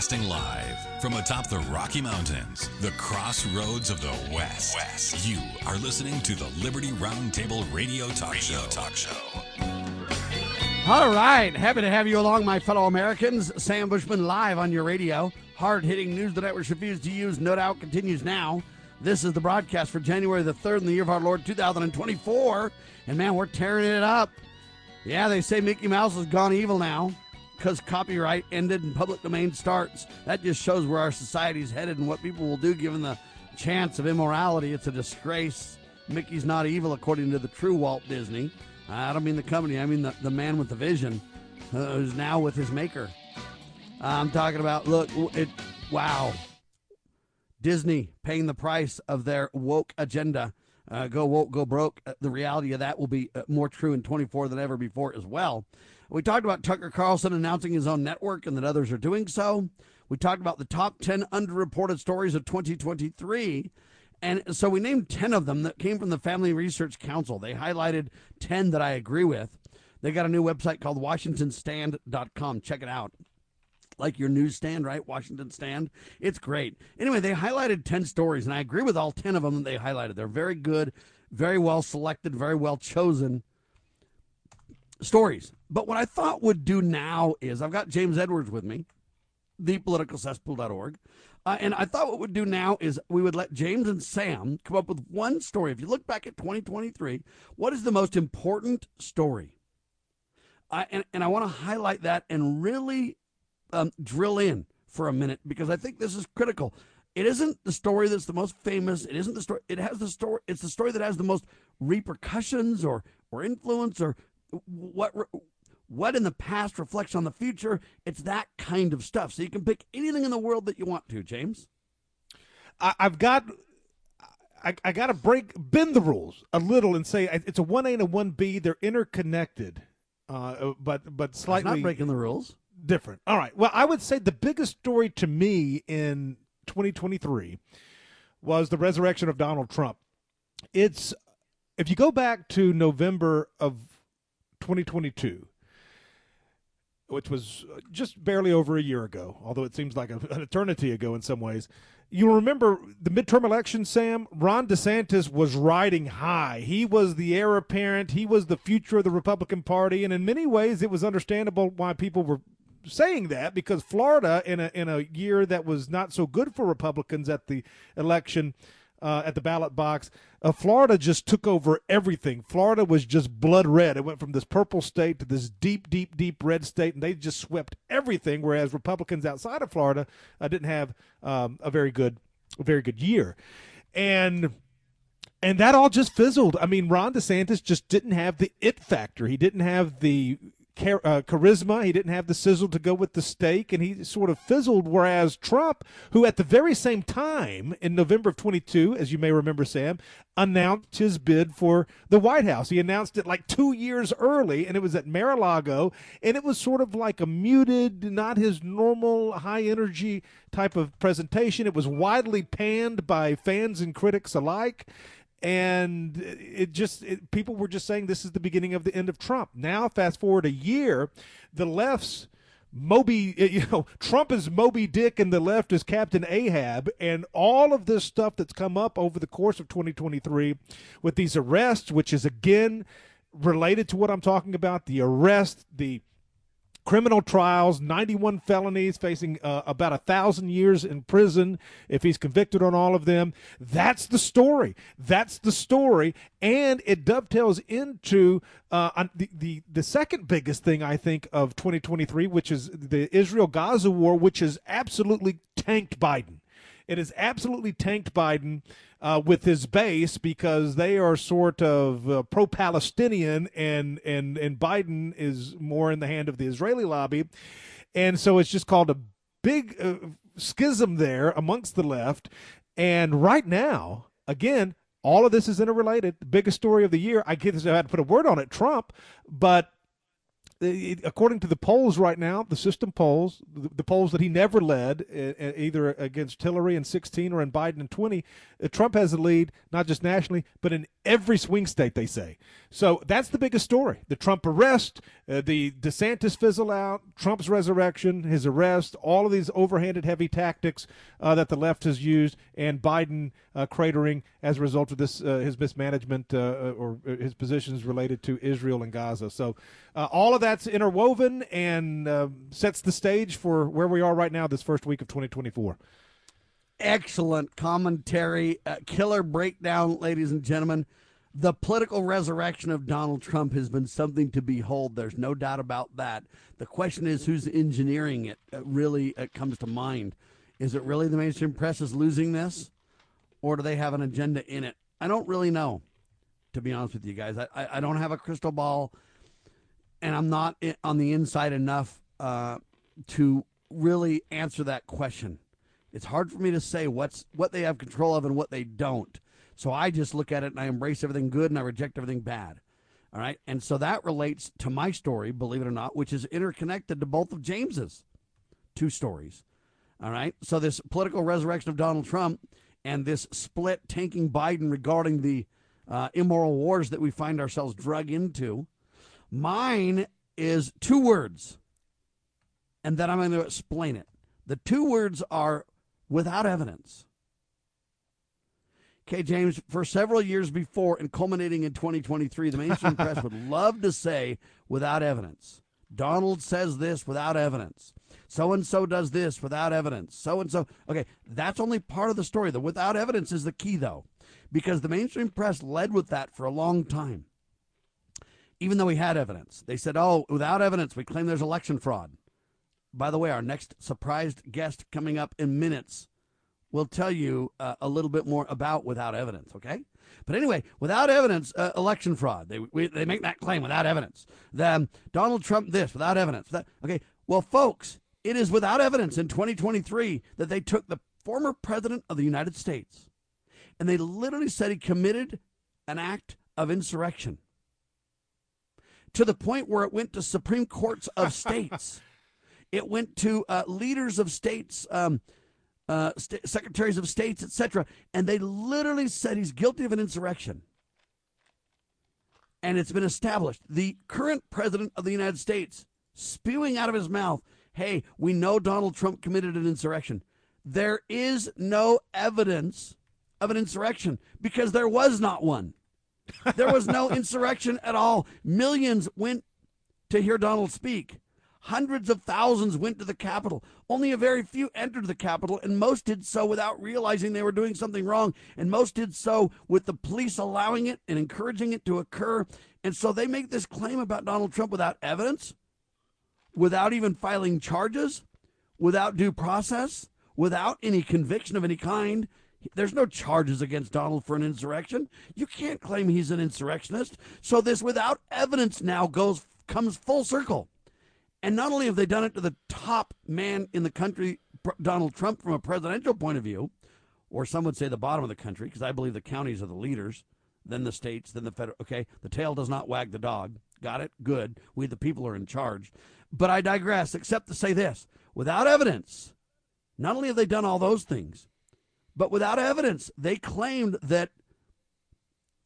Broadcasting live from atop the Rocky Mountains, the crossroads of the West. West. You are listening to the Liberty Roundtable Radio Talk radio Show. Talk Show. All right, happy to have you along, my fellow Americans. Sam Bushman live on your radio. Hard hitting news the networks refuse to use, no doubt, continues now. This is the broadcast for January the 3rd in the year of our Lord 2024. And man, we're tearing it up. Yeah, they say Mickey Mouse has gone evil now because copyright ended and public domain starts. That just shows where our society is headed and what people will do given the chance of immorality. It's a disgrace. Mickey's not evil according to the true Walt Disney. I don't mean the company, I mean the, the man with the vision uh, who's now with his maker. I'm talking about, look, it, wow. Disney paying the price of their woke agenda. Uh, go woke, go broke. Uh, the reality of that will be uh, more true in 24 than ever before as well. We talked about Tucker Carlson announcing his own network and that others are doing so. We talked about the top 10 underreported stories of 2023. And so we named 10 of them that came from the Family Research Council. They highlighted 10 that I agree with. They got a new website called WashingtonStand.com. Check it out. Like your newsstand, right? Washington Stand. It's great. Anyway, they highlighted 10 stories, and I agree with all 10 of them that they highlighted. They're very good, very well selected, very well chosen stories. But what I thought would do now is I've got James Edwards with me, thepoliticalcesspool.org. Uh, and I thought what we'd do now is we would let James and Sam come up with one story. If you look back at 2023, what is the most important story? Uh, and, and I want to highlight that and really um, drill in for a minute because I think this is critical. It isn't the story that's the most famous. It isn't the story. It has the story. It's the story that has the most repercussions or or influence or what what in the past reflects on the future. It's that kind of stuff. So you can pick anything in the world that you want to, James. I, have got. I, I got to break bend the rules a little and say it's a one A and a one B. They're interconnected, uh, but but slightly not breaking the rules. Different. All right. Well, I would say the biggest story to me in 2023 was the resurrection of Donald Trump. It's if you go back to November of 2022, which was uh, just barely over a year ago, although it seems like an eternity ago in some ways. You remember the midterm election, Sam? Ron DeSantis was riding high. He was the heir apparent. He was the future of the Republican Party. And in many ways, it was understandable why people were saying that because Florida, in a, in a year that was not so good for Republicans at the election, uh, at the ballot box. Uh, Florida just took over everything. Florida was just blood red. It went from this purple state to this deep, deep, deep red state, and they just swept everything. Whereas Republicans outside of Florida uh, didn't have um, a very good, a very good year, and and that all just fizzled. I mean, Ron DeSantis just didn't have the it factor. He didn't have the char- uh, charisma. He didn't have the sizzle to go with the steak, and he sort of fizzled. Whereas Trump, who at the very same time in November of 22, as you may remember, Sam, announced his bid for the White House. He announced it like two years early, and it was at Mar-a-Lago, and it was sort of like a muted, not his normal high energy type of presentation. It was widely panned by fans and critics alike and it just it, people were just saying this is the beginning of the end of Trump. Now, fast forward a year, the left's Moby, eh, you know, Trump is Moby Dick and the left is Captain Ahab, and all of this stuff that's come up over the course of 2023 with these arrests, which is again related to what I'm talking about the arrest, the criminal trials, 91 felonies, facing uh, about a thousand years in prison if he's convicted on all of them. That's the story. That's the story, and it dovetails into uh, the, the the second biggest thing I think of 2023, which is the Israel Gaza war, which has absolutely tanked Biden. It has absolutely tanked Biden uh, with his base because they are sort of uh, pro-Palestinian, and and and Biden is more in the hand of the Israeli lobby, and so it's just called a big uh, schism there amongst the left. And right now, again, all of this is interrelated. The biggest story of the year, I guess I had to put a word on it, Trump, but according to the polls right now, the system polls, the, polls that he never led, uh, either against Hillary in 16 or in Biden in 20, uh, Trump has the lead, not just nationally, but in every swing state, they say. So that's the biggest story. The Trump arrest, uh, the DeSantis fizzle out, Trump's resurrection, his arrest, all of these overhanded heavy tactics uh, that the left has used, and Biden uh, cratering as a result of this, uh, his mismanagement or his positions related to Israel and Gaza. So all of that that's interwoven and uh, sets the stage for where we are right now this first week of 2024. Excellent commentary, uh, killer breakdown, ladies and gentlemen. The political resurrection of Donald Trump has been something to behold. There's no doubt about that. The question is who's engineering it. it really it comes to mind. Is it really the mainstream press is losing this, or do they have an agenda in it? I don't really know, to be honest with you guys. I, I, I don't have a crystal ball and I'm not on the inside enough uh, to really answer that question. It's hard for me to say what's what they have control of and what they don't. So I just look at it and I embrace everything good and I reject everything bad. All right. And so that relates to my story, believe it or not, which is interconnected to both of James's two stories. All right. So this political resurrection of Donald Trump and this split tanking Biden regarding the uh, immoral wars that we find ourselves drug into Mine is two words, and then I'm going to explain it. The two words are without evidence. Okay, James, for several years before and culminating in 2023, the mainstream press would love to say without evidence. Donald says this without evidence. So and so does this without evidence. So and so. Okay, that's only part of the story. The without evidence is the key, though, because the mainstream press led with that for a long time even though we had evidence. They said, oh, without evidence, we claim there's election fraud. By the way, our next surprised guest coming up in minutes will tell you uh, a little bit more about without evidence, okay? But anyway, without evidence, uh, election fraud. They, we, they make that claim without evidence. Then Donald Trump this, without evidence. That, okay, well, folks, it is without evidence in 2023 that they took the former president of the United States and they literally said he committed an act of insurrection to the point where it went to Supreme Courts of states. it went to uh, leaders of states, um, uh, st- secretaries of states, etc. And they literally said he's guilty of an insurrection. And it's been established. The current president of the United States spewing out of his mouth, hey, we know Donald Trump committed an insurrection. There is no evidence of an insurrection because there was not one. There was no insurrection at all. Millions went to hear Donald speak. Hundreds of thousands went to the Capitol. Only a very few entered the Capitol, and most did so without realizing they were doing something wrong. And most did so with the police allowing it and encouraging it to occur. And so they make this claim about Donald Trump without evidence, without even filing charges, without due process, without any conviction of any kind. There's no charges against Donald for an insurrection. You can't claim he's an insurrectionist. So this without evidence now goes comes full circle. And not only have they done it to the top man in the country, Donald Trump, from a presidential point of view, or some would say the bottom of the country, because I believe the counties are the leaders, then the states, then the federal. Okay, the tail does not wag the dog. Got it? Good. We, the people, are in charge. But I digress, except to say this without evidence, not only have they done all those things, but without evidence. They claimed that,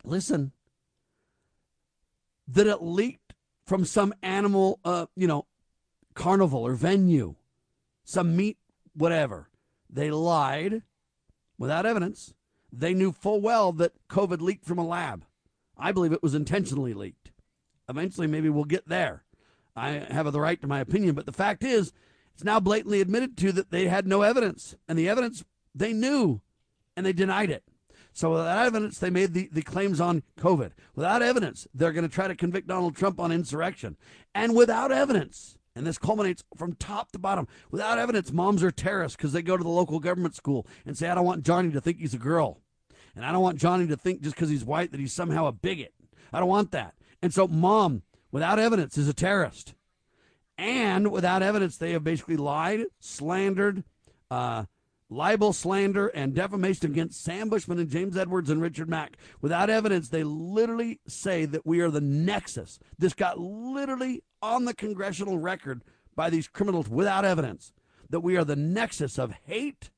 listen, that it leaked from some animal, uh, you know, carnival or venue, some meat, whatever. They lied without evidence. They knew full well that COVID leaked from a lab. I believe it was intentionally leaked. Eventually, maybe we'll get there. I have the right to my opinion, but the fact is, it's now blatantly admitted to that they had no evidence, and the evidence they knew, and they denied it. So without evidence, they made the, the claims on COVID. Without evidence, they're going to try to convict Donald Trump on insurrection. And without evidence, and this culminates from top to bottom, without evidence, moms are terrorists because they go to the local government school and say, I don't want Johnny to think he's a girl. And I don't want Johnny to think just because he's white that he's somehow a bigot. I don't want that. And so, mom, without evidence, is a terrorist. And without evidence, they have basically lied, slandered, uh, libel, slander, and defamation against Sam Bushman and James Edwards and Richard Mack. Without evidence, they literally say that we are the nexus. This got literally on the congressional record by these criminals without evidence that we are the nexus of hate,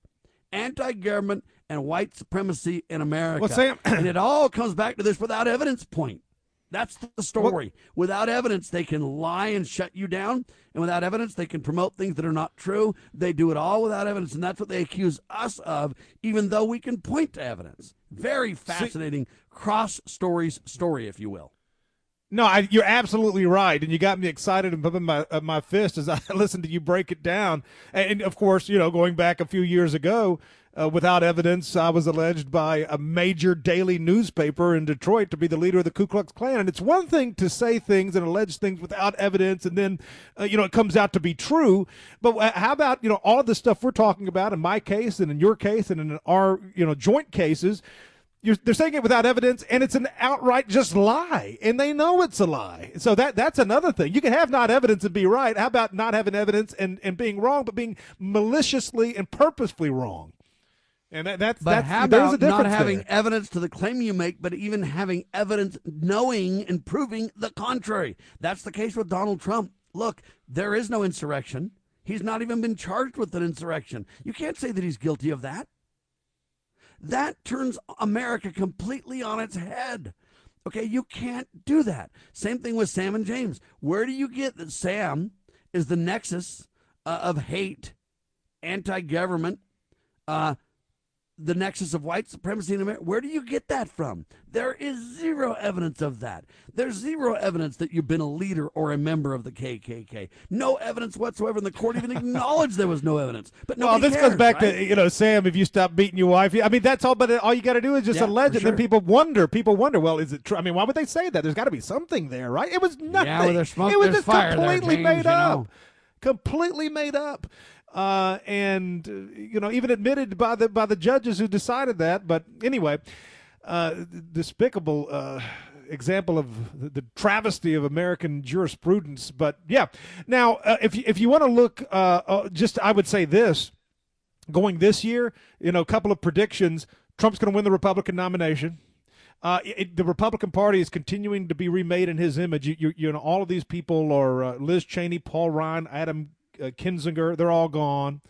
anti government, and white supremacy in America. Well, Sam- and it all comes back to this without evidence point. That's the story. without evidence, they can lie and shut you down. And without evidence, they can promote things that are not true. They do it all without evidence. And that's what they accuse us of, even though we can point to evidence. Very fascinating cross stories story, if you will. No, I, you're absolutely right, and you got me excited and pumping my uh, my fist as I listened to you break it down. And, and of course, you know, going back a few years ago, uh, without evidence, I was alleged by a major daily newspaper in Detroit to be the leader of the Ku Klux Klan. And it's one thing to say things and allege things without evidence, and then uh, you know it comes out to be true. But how about you know all the stuff we're talking about in my case and in your case and in our you know joint cases? You're, they're saying it without evidence, and it's an outright just lie, and they know it's a lie. So that that's another thing. You can have not evidence and be right. How about not having evidence and, and being wrong, but being maliciously and purposefully wrong? And that, that's But that's how there's a about not having there. evidence to the claim you make, but even having evidence knowing and proving the contrary? That's the case with Donald Trump. Look, there is no insurrection. He's not even been charged with an insurrection. You can't say that he's guilty of that. That turns America completely on its head. Okay, you can't do that. Same thing with Sam and James. Where do you get that Sam is the nexus uh, of hate, anti government, uh, the nexus of white supremacy in America. Where do you get that from? There is zero evidence of that. There's zero evidence that you've been a leader or a member of the KKK. No evidence whatsoever, and the court even acknowledged there was no evidence. But no, Well, this goes back to you know Sam. If you stop beating your wife, I mean that's all. But all you got to do is just Yeah, allege it. Then people wonder. People wonder. Well, is it true? I mean, why would they say that? There's got to be something there, right? It was nothing. where there's smoke, it was just fire there, completely James, made up. know. Completely made up. Uh, and uh, you know, even admitted by the by the judges who decided that. But anyway, uh, despicable uh, example of the, the travesty of American jurisprudence. But yeah, now uh, if you, if you want to look, uh, just I would say this: going this year, you know, a couple of predictions. Trump's going to win the Republican nomination. Uh, it, the Republican Party is continuing to be remade in his image. You, you, you know, all of these people are uh, Liz Cheney, Paul Ryan, Adam Kinzinger. They're all gone.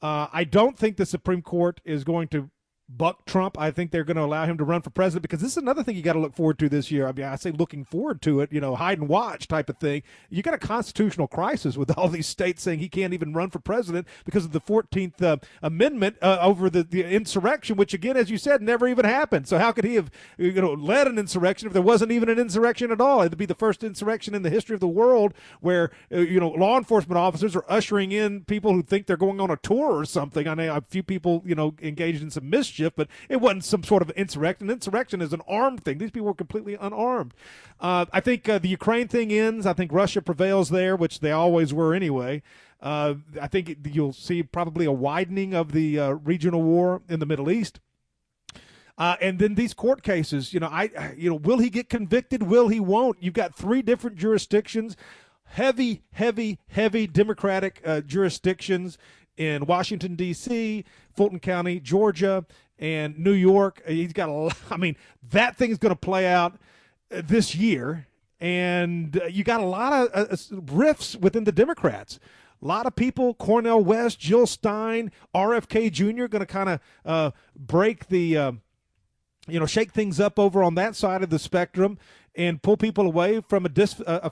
Uh, I don't think the Supreme Court is going to buck Trump. I think they're going to allow him to run for president because this is another thing you got to look forward to this year. I mean, I say looking forward to it, you know, hide and watch type of thing. You got a constitutional crisis with all these states saying he can't even run for president because of the 14th uh, Amendment uh, over the, the insurrection, which again, as you said, never even happened. So how could he have, you know, led an insurrection if there wasn't even an insurrection at all? It'd be the first insurrection in the history of the world where, uh, you know, law enforcement officers are ushering in people who think they're going on a tour or something. I know a few people, you know, engaged in some mischief, but it wasn't some sort of insurrection. Insurrection is an armed thing. These people were completely unarmed. Uh, I think uh, the Ukraine thing ends. I think Russia prevails there, which they always were anyway. Uh, I think you'll see probably a widening of the uh, regional war in the Middle East. Uh, and then these court cases, you know, I, you know, will he get convicted? Will he won't? You've got three different jurisdictions, heavy, heavy, heavy Democratic uh, jurisdictions in Washington D.C., Fulton County, Georgia, and New York. Uh, He's got a, lot, I mean, that thing's going to play out uh, this year, and uh, you got a lot of uh, rifts within the Democrats. A lot of people, Cornel West, Jill Stein, RFK Jr., going to kind of uh, break the. Uh, you know, shake things up over on that side of the spectrum and pull people away from a dis- uh,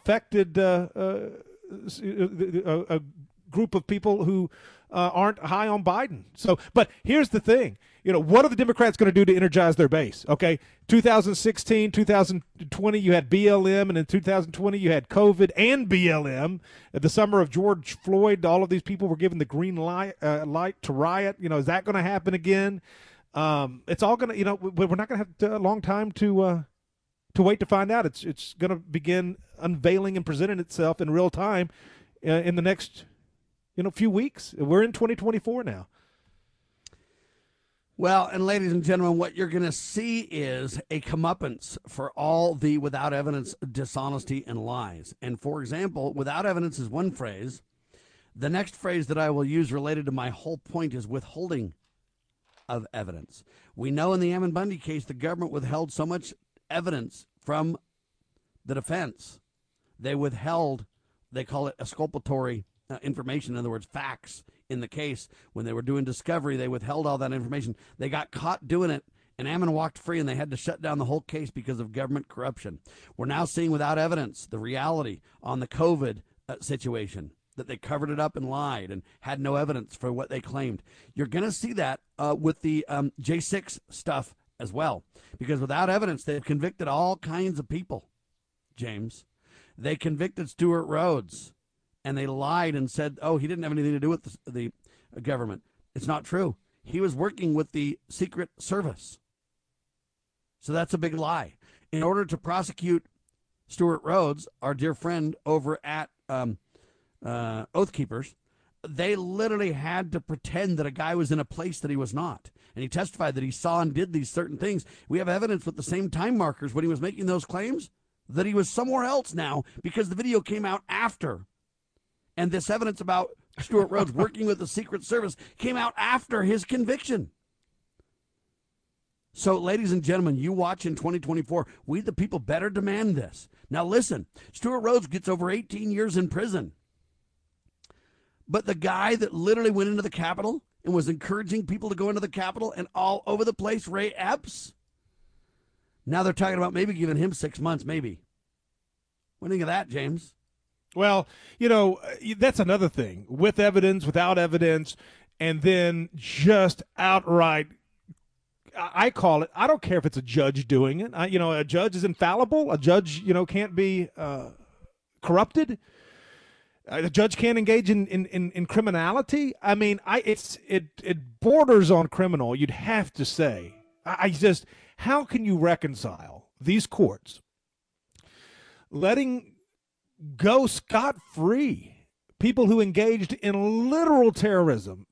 group of people who uh, aren't high on Biden. So, but here's the thing. You know, what are the Democrats going to do to energize their base? Okay, 2016, 2020, you had BLM, and in 2020, you had COVID and BLM. At the summer of George Floyd, all of these people were given the green light, uh, light to riot. You know, is that going to happen again? Um, it's all going to, you know, we- we're not going to have a long time to uh, to wait to find out. It's it's going to begin unveiling and presenting itself in real time uh, in the next, you know, few weeks. We're in 2024 now. Well, and ladies and gentlemen, what you're going to see is a comeuppance for all the without evidence dishonesty and lies. And for example, without evidence is one phrase. The next phrase that I will use related to my whole point is withholding of evidence. We know in the Ammon Bundy case, the government withheld so much evidence from the defense. They withheld, they call it exculpatory uh, information, in other words, facts in the case. When they were doing discovery, they withheld all that information. They got caught doing it, and Ammon walked free, and they had to shut down the whole case because of government corruption. We're now seeing without evidence the reality on the COVID uh, situation that they covered it up and lied and had no evidence for what they claimed. You're going to see that uh, with the um, J6 stuff as well, because without evidence, they've convicted all kinds of people, James. They convicted Stewart Rhodes and they lied and said, oh, he didn't have anything to do with the, the government. It's not true. He was working with the Secret Service. So that's a big lie. In order to prosecute Stewart Rhodes, our dear friend over at um, uh, Oath Keepers, they literally had to pretend that a guy was in a place that he was not. And he testified that he saw and did these certain things. We have evidence with the same time markers when he was making those claims that he was somewhere else now because the video came out after. And this evidence about Stewart Rhodes working with the Secret Service came out after his conviction. So, ladies and gentlemen, you watch in 2024, we the people better demand this. Now, listen, Stewart Rhodes gets over 18 years in prison. But the guy that literally went into the Capitol and was encouraging people to go into the Capitol and all over the place, Ray Epps, now they're talking about maybe giving him six months, maybe. What do you think of that, James? Well, you know, that's another thing with evidence, without evidence, and then just outright. I call it. I don't care if it's a judge doing it. I, you know, a judge is infallible. A judge, you know, can't be uh, corrupted. A judge can't engage in, in, in, in, criminality. I mean, I it's it it borders on criminal. You'd have to say. I, I just how can you reconcile these courts letting go scot free people who engaged in literal terrorism,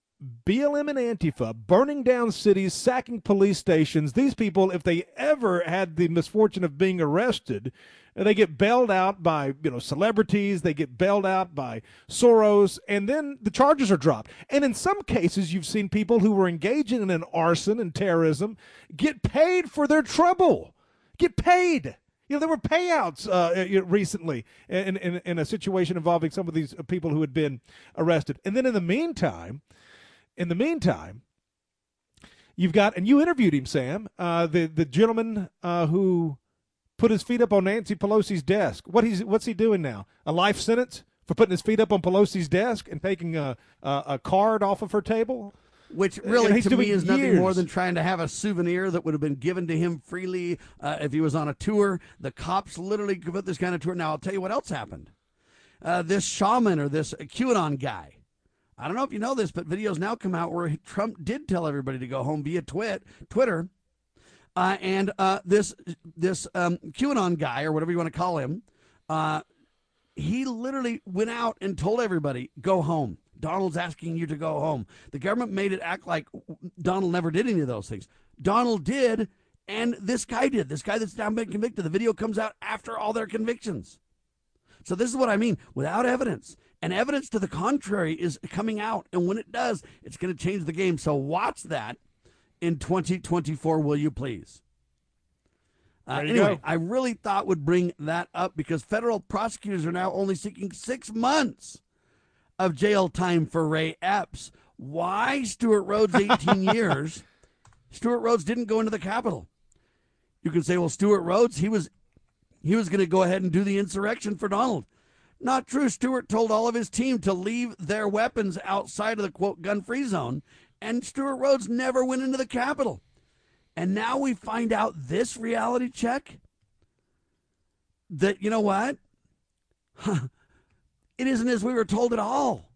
BLM and Antifa, burning down cities, sacking police stations. These people, if they ever had the misfortune of being arrested, they get bailed out by you know celebrities they get bailed out by soros and then the charges are dropped. And in some cases you've seen people who were engaging in an arson and terrorism get paid for their trouble get paid you know, there were payouts uh, recently in, in, in a situation involving some of these people who had been arrested. And then in the meantime, in the meantime, you've got, and you interviewed him, Sam, uh, the the gentleman uh, who put his feet up on Nancy Pelosi's desk. What he's what's he doing now? A life sentence for putting his feet up on Pelosi's desk and taking a a, a card off of her table. Which really, to me, is nothing years. more than trying to have a souvenir that would have been given to him freely uh, if he was on a tour. The cops literally put this kind of tour. Now, I'll tell you what else happened. Uh, this shaman or this QAnon guy, I don't know if you know this, but videos now come out where Trump did tell everybody to go home via twit, Twitter uh, and uh, this this um, QAnon guy or whatever you want to call him, uh, he literally went out and told everybody, "Go home." Donald's asking you to go home. The government made it act like Donald never did any of those things. Donald did, and this guy did. This guy that's now been convicted. The video comes out after all their convictions. So this is what I mean. Without evidence, and evidence to the contrary is coming out, and when it does, it's going to change the game. So watch that in 2024, will you please? Uh, anyway, go. I really thought would bring that up because federal prosecutors are now only seeking six months of jail time for Ray Epps. Why Stewart Rhodes 18 years? Stewart Rhodes didn't go into the Capitol. You can say, well, Stewart Rhodes, he was he was going to go ahead and do the insurrection for Donald. Not true. Stewart told all of his team to leave their weapons outside of the quote gun free zone and Stuart Rhodes never went into the Capitol. And now we find out this reality check that, you know what? it isn't as we were told at all.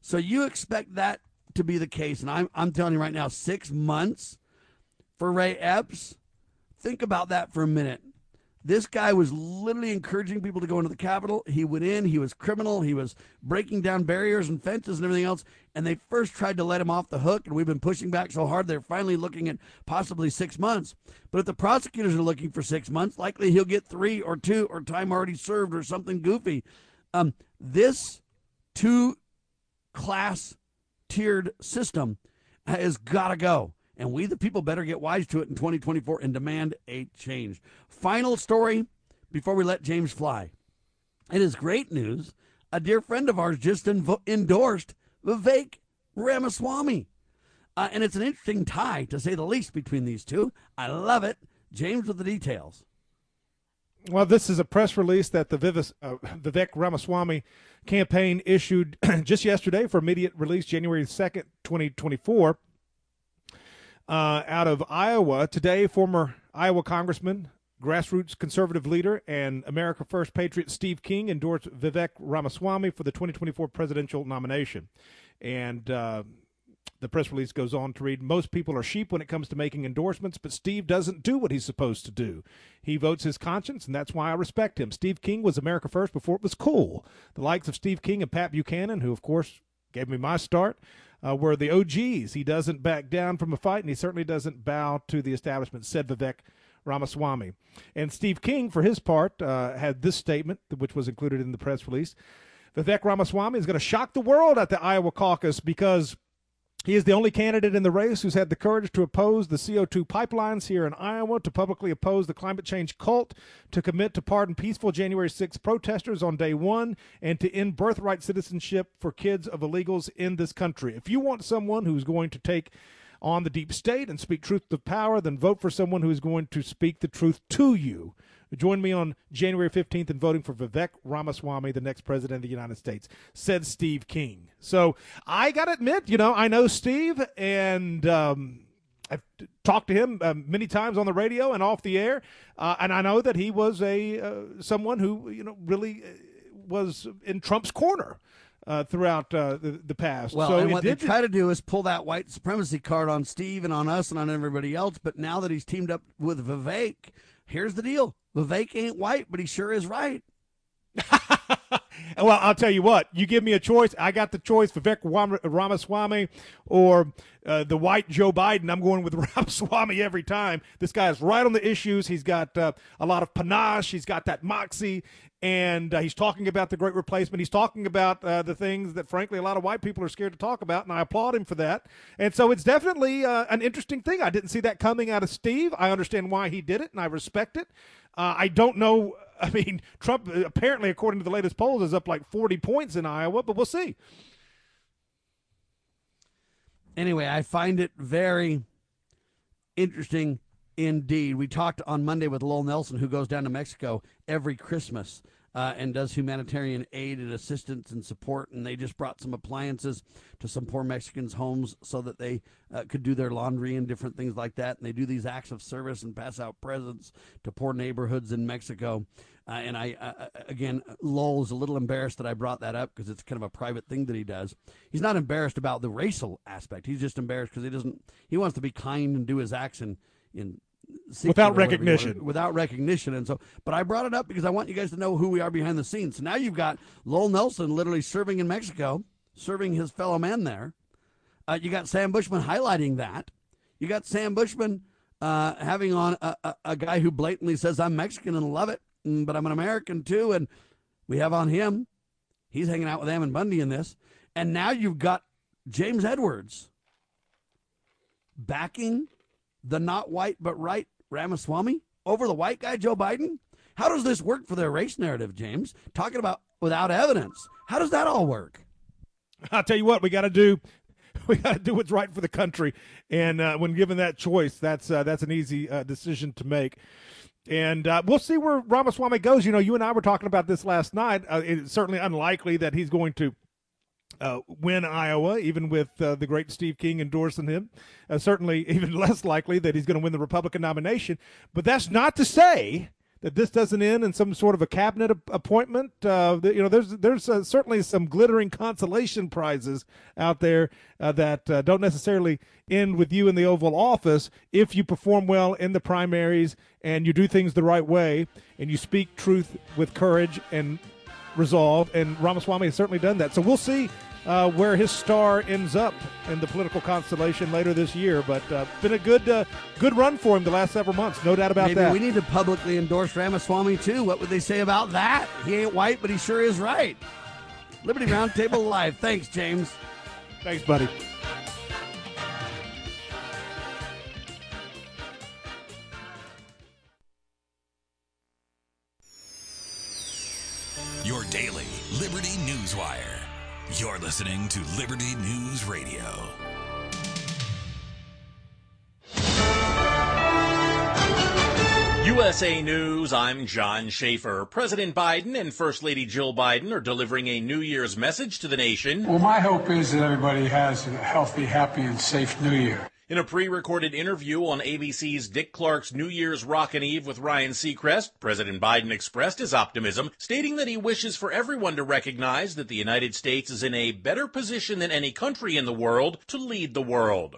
So you expect that to be the case. And I'm, I'm telling you right now, six months for Ray Epps. Think about that for a minute. This guy was literally encouraging people to go into the Capitol. He went in, he was criminal, he was breaking down barriers and fences and everything else. And they first tried to let him off the hook, and we've been pushing back so hard they're finally looking at possibly six months. But if the prosecutors are looking for six months, likely he'll get three or two or time already served or something goofy. Um, this two class tiered system has got to go. And we, the people, better get wise to it in 2024 and demand a change. Final story before we let James fly. It is great news. A dear friend of ours just invo- endorsed Vivek Ramaswamy. Uh, and it's an interesting tie, to say the least, between these two. I love it. James with the details. Well, this is a press release that the Vivis, uh, Vivek Ramaswamy campaign issued just yesterday for immediate release, January 2nd, 2024. Uh, out of Iowa. Today, former Iowa Congressman, grassroots conservative leader, and America First patriot Steve King endorsed Vivek Ramaswamy for the 2024 presidential nomination. And uh, the press release goes on to read Most people are sheep when it comes to making endorsements, but Steve doesn't do what he's supposed to do. He votes his conscience, and that's why I respect him. Steve King was America First before it was cool. The likes of Steve King and Pat Buchanan, who, of course, gave me my start, uh, were the OGs. He doesn't back down from a fight, and he certainly doesn't bow to the establishment, said Vivek Ramaswamy. And Steve King, for his part, uh, had this statement, which was included in the press release. Vivek Ramaswamy is going to shock the world at the Iowa caucus because he is the only candidate in the race who's had the courage to oppose the CO2 pipelines here in Iowa, to publicly oppose the climate change cult, to commit to pardon peaceful January 6 protesters on day one, and to end birthright citizenship for kids of illegals in this country. If you want someone who's going to take on the deep state and speak truth to power, then vote for someone who is going to speak the truth to you. Join me on January 15th in voting for Vivek Ramaswamy, the next president of the United States, said Steve King. So I got to admit, you know, I know Steve and. Um, I've talked to him uh, many times on the radio and off the air, uh, and I know that he was a uh, someone who you know really uh, was in Trump's corner uh, throughout uh, the, the past. Well, so and what they did- try to do is pull that white supremacy card on Steve and on us and on everybody else. But now that he's teamed up with Vivek, here's the deal: Vivek ain't white, but he sure is right. well, I'll tell you what. You give me a choice. I got the choice Vivek Ram- Ramaswamy or uh, the white Joe Biden. I'm going with Ramaswamy every time. This guy is right on the issues. He's got uh, a lot of panache. He's got that moxie, and uh, he's talking about the great replacement. He's talking about uh, the things that, frankly, a lot of white people are scared to talk about, and I applaud him for that. And so it's definitely uh, an interesting thing. I didn't see that coming out of Steve. I understand why he did it, and I respect it. Uh, I don't know. I mean, Trump uh, apparently, according to the latest polls, is up like 40 points in Iowa, but we'll see. Anyway, I find it very interesting indeed. We talked on Monday with Lowell Nelson, who goes down to Mexico every Christmas uh, and does humanitarian aid and assistance and support. And they just brought some appliances to some poor Mexicans' homes so that they uh, could do their laundry and different things like that. And they do these acts of service and pass out presents to poor neighborhoods in Mexico. Uh, and I, uh, again, Lowell is a little embarrassed that I brought that up because it's kind of a private thing that he does. He's not embarrassed about the racial aspect. He's just embarrassed because he doesn't. He wants to be kind and do his acts in in Without or whatever you recognition. without recognition. And so, but I brought it up because I want you guys to know who we are behind the scenes. So now you've got Lowell Nelson literally serving in Mexico, serving his fellow man there. Uh, you got Sam Bushman highlighting that. You got Sam Bushman uh, having on a, a, a guy who blatantly says, I'm Mexican and love it, mm, but I'm an American too. And we have on him, he's hanging out with Ammon Bundy in this. And now you've got James Edwards backing the not white but right Ramaswamy over the white guy, Joe Biden? How does this work for their race narrative, James? Talking about without evidence. How does that all work? I'll tell you what, we got to do. We got to do what's right for the country, and uh, when given that choice, that's uh, that's an easy uh, decision to make. And uh, we'll see where Ramaswamy goes. You know, you and I were talking about this last night. Uh, it's certainly unlikely that he's going to uh, win Iowa, even with uh, the great Steve King endorsing him. Uh, certainly, even less likely that he's going to win the Republican nomination. But that's not to say that this doesn't end in some sort of a cabinet ap- appointment. Uh, that, you know, there's there's uh, certainly some glittering consolation prizes out there uh, that don't necessarily end with you in the Oval Office if you perform well in the primaries and you do things the right way and you speak truth with courage and resolve. And Ramaswamy has certainly done that. So we'll see uh, where his star ends up in the political constellation later this year. But uh, been a good uh, good run for him the last several months, no doubt about Maybe that. we need to publicly endorse Ramaswamy too. What would they say about that? He ain't white, but he sure is right. Liberty Roundtable Live. Thanks, James. Thanks, buddy. Daily Liberty News Wire. You're listening to Liberty News Radio. USA News, I'm John Schaefer. President Biden and First Lady Jill Biden are delivering a New Year's message to the nation. Well, my hope is that everybody has a healthy, happy, and safe New Year. In a pre-recorded interview on ABC's Dick Clark's New Year's Rockin' Eve with Ryan Seacrest, President Biden expressed his optimism, stating that he wishes for everyone to recognize that the United States is in a better position than any country in the world to lead the world.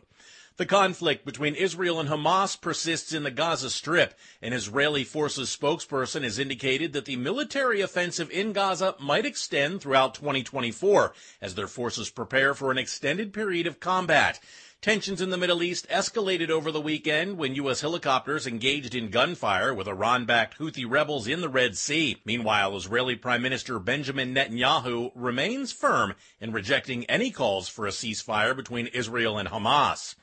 The conflict between Israel and Hamas persists in the Gaza Strip. An Israeli forces spokesperson has indicated that the military offensive in Gaza might extend throughout 2024 as their forces prepare for an extended period of combat. Tensions in the Middle East escalated over the weekend when U.S. helicopters engaged in gunfire with Iran backed Houthi rebels in the Red Sea. Meanwhile, Israeli Prime Minister Benjamin Netanyahu remains firm in rejecting any calls for a ceasefire between Israel and Hamas.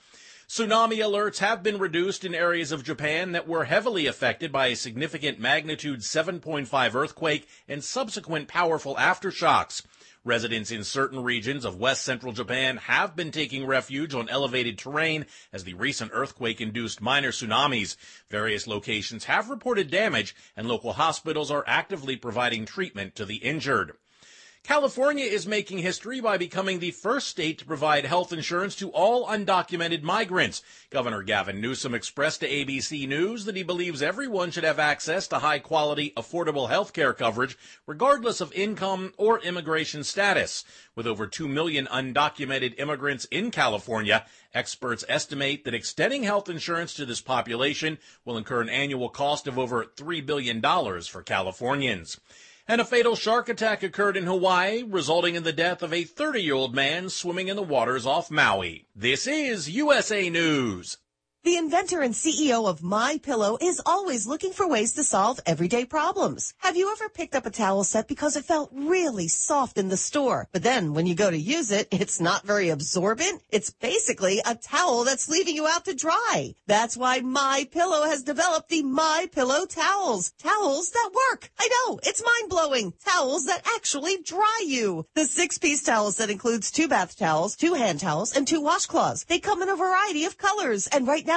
Tsunami alerts have been reduced in areas of Japan that were heavily affected by a significant magnitude 7.5 earthquake and subsequent powerful aftershocks. Residents in certain regions of west central Japan have been taking refuge on elevated terrain as the recent earthquake induced minor tsunamis. Various locations have reported damage and local hospitals are actively providing treatment to the injured. California is making history by becoming the first state to provide health insurance to all undocumented migrants. Governor Gavin Newsom expressed to ABC News that he believes everyone should have access to high quality, affordable health care coverage, regardless of income or immigration status. With over 2 million undocumented immigrants in California, experts estimate that extending health insurance to this population will incur an annual cost of over $3 billion for Californians. And a fatal shark attack occurred in Hawaii, resulting in the death of a 30 year old man swimming in the waters off Maui. This is USA News. The inventor and CEO of My Pillow is always looking for ways to solve everyday problems. Have you ever picked up a towel set because it felt really soft in the store, but then when you go to use it, it's not very absorbent? It's basically a towel that's leaving you out to dry. That's why My Pillow has developed the My Pillow towels. Towels that work. I know, it's mind-blowing. Towels that actually dry you. The six-piece towel set includes two bath towels, two hand towels, and two washcloths. They come in a variety of colors, and right now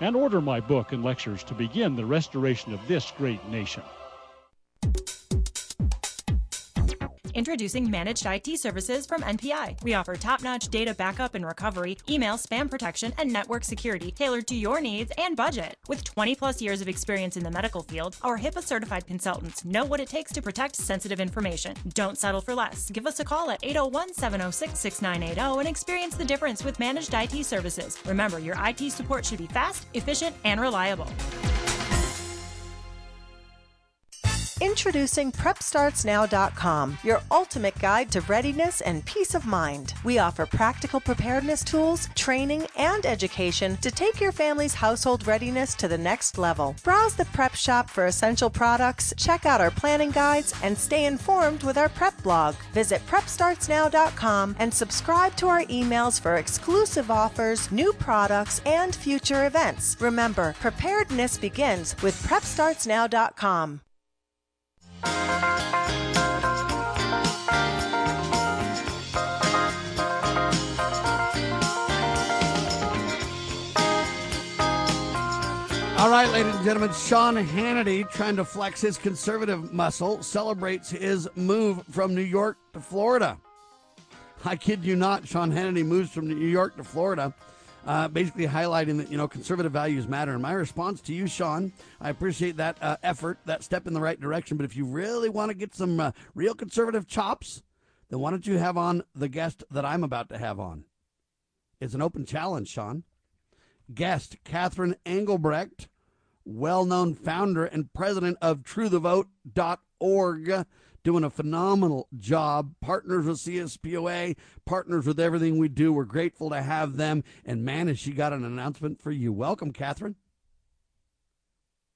and order my book and lectures to begin the restoration of this great nation. Introducing Managed IT Services from NPI. We offer top notch data backup and recovery, email spam protection, and network security tailored to your needs and budget. With 20 plus years of experience in the medical field, our HIPAA certified consultants know what it takes to protect sensitive information. Don't settle for less. Give us a call at 801 706 6980 and experience the difference with Managed IT Services. Remember, your IT support should be fast, efficient, and reliable. Introducing PrepStartsNow.com, your ultimate guide to readiness and peace of mind. We offer practical preparedness tools, training, and education to take your family's household readiness to the next level. Browse the prep shop for essential products, check out our planning guides, and stay informed with our prep blog. Visit PrepStartsNow.com and subscribe to our emails for exclusive offers, new products, and future events. Remember, preparedness begins with PrepStartsNow.com. All right, ladies and gentlemen, Sean Hannity, trying to flex his conservative muscle, celebrates his move from New York to Florida. I kid you not, Sean Hannity moves from New York to Florida, uh, basically highlighting that, you know, conservative values matter. And my response to you, Sean, I appreciate that uh, effort, that step in the right direction. But if you really want to get some uh, real conservative chops, then why don't you have on the guest that I'm about to have on? It's an open challenge, Sean guest, Catherine Engelbrecht, well known founder and president of truethevote.org, doing a phenomenal job. Partners with CSPOA, partners with everything we do. We're grateful to have them. And man, has she got an announcement for you. Welcome, Catherine.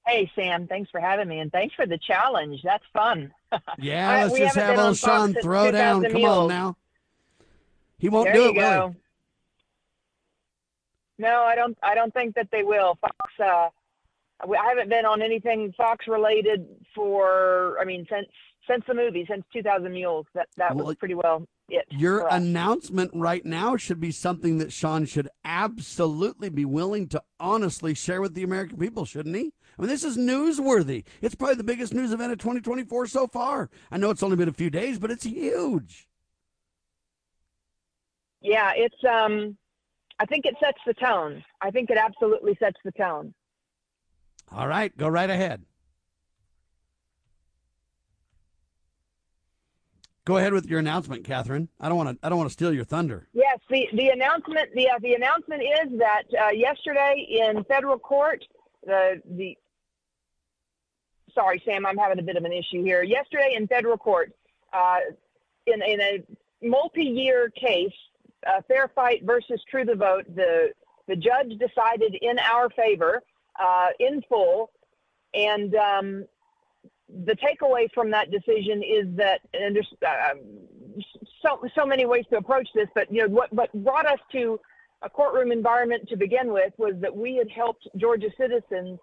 Hey, Sam. Thanks for having me, and thanks for the challenge. That's fun. Yeah, let's just have old Sean throw down. Come mules. on now. He won't there do it, will he? No, I don't. I don't think that they will. Fox. Uh, I haven't been on anything Fox related for. I mean, since since the movie, since 2000 Mules. That that Well, was pretty well it. Your announcement right now should be something that Sean should absolutely be willing to honestly share with the American people, shouldn't he? I mean, this is newsworthy. It's probably the biggest news event of 2024 so far. I know it's only been a few days, but it's huge. Yeah, it's. Um, I think it sets the tone. I think it absolutely sets the tone. All right, go right ahead. Go ahead with your announcement, Catherine. I don't want to. I don't want to steal your thunder. Yes, the, the announcement the uh, the announcement is that uh, yesterday in federal court the the sorry Sam I'm having a bit of an issue here. Yesterday in federal court uh, in in a multi-year case, uh, Fair Fight versus True the Vote, the the judge decided in our favor uh, in full, and um, the takeaway from that decision is that and there's uh, so so many ways to approach this, but you know what what brought us to a courtroom environment to begin with was that we had helped Georgia citizens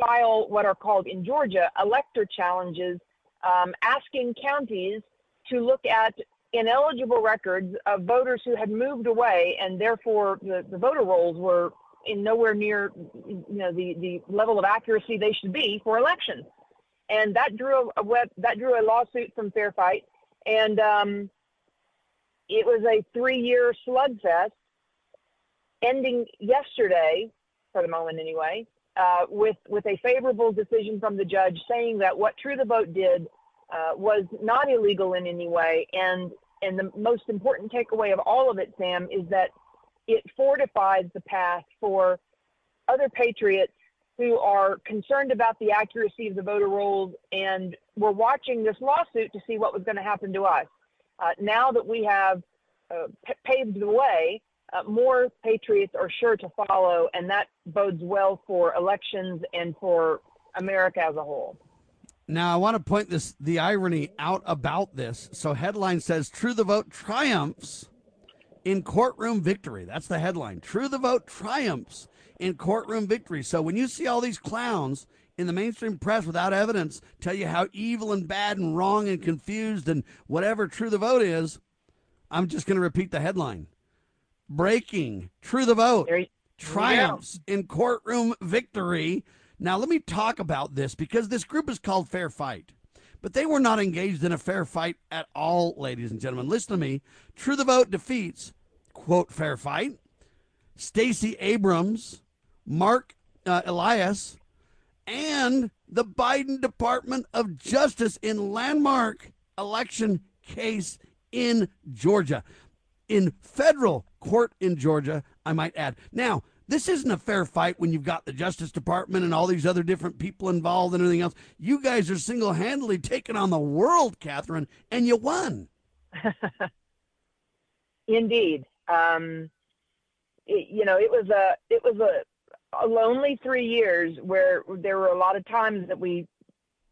file what are called in Georgia elector challenges, um, asking counties to look at ineligible records of voters who had moved away and therefore the, the voter rolls were in nowhere near you know the, the level of accuracy they should be for elections and that drew a web that drew a lawsuit from Fair Fight, and um, it was a three-year slugfest, ending yesterday, for the moment anyway, uh, with with a favorable decision from the judge saying that what True the Vote did uh, was not illegal in any way, and and the most important takeaway of all of it, Sam, is that it fortifies the path for other patriots who are concerned about the accuracy of the voter rolls and were watching this lawsuit to see what was going to happen to us. Uh, now that we have uh, paved the way, uh, more patriots are sure to follow, and that bodes well for elections and for America as a whole. Now, I want to point this the irony out about this. So, headline says True the Vote triumphs in courtroom victory. That's the headline. True the Vote triumphs in courtroom victory. So, when you see all these clowns in the mainstream press without evidence tell you how evil and bad and wrong and confused and whatever True the Vote is, I'm just going to repeat the headline Breaking True the Vote triumphs in courtroom victory. Now, let me talk about this because this group is called Fair Fight. But they were not engaged in a fair fight at all, ladies and gentlemen. Listen to me. True the Vote defeats, quote, Fair Fight, Stacey Abrams, Marc uh, Elias, and the Biden Department of Justice in landmark election case in Georgia. In federal court in Georgia, I might add. Now, this isn't a fair fight when you've got the Justice Department and all these other different people involved and everything else. You guys are single handedly taking on the world, Catherine, and you won. Indeed. Um, it, you know, it was a it was a, a lonely three years where there were a lot of times that we,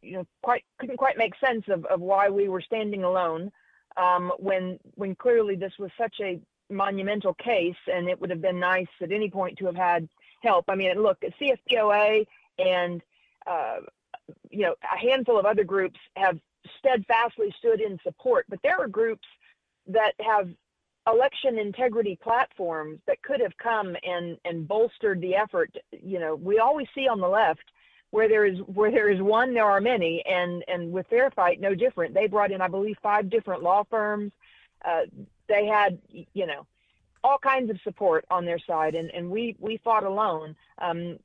you know, quite couldn't quite make sense of, of why we were standing alone. Um, when when clearly this was such a monumental case, and it would have been nice at any point to have had help. I mean, look, CSPOA and uh, you know a handful of other groups have steadfastly stood in support, but there are groups that have election integrity platforms that could have come and and bolstered the effort. You know, we always see on the left where there is where there is one, there are many, and and with Fair Fight, no different. They brought in, I believe, five different law firms. Uh, they had, you know, all kinds of support on their side, and, and we we fought alone. Um,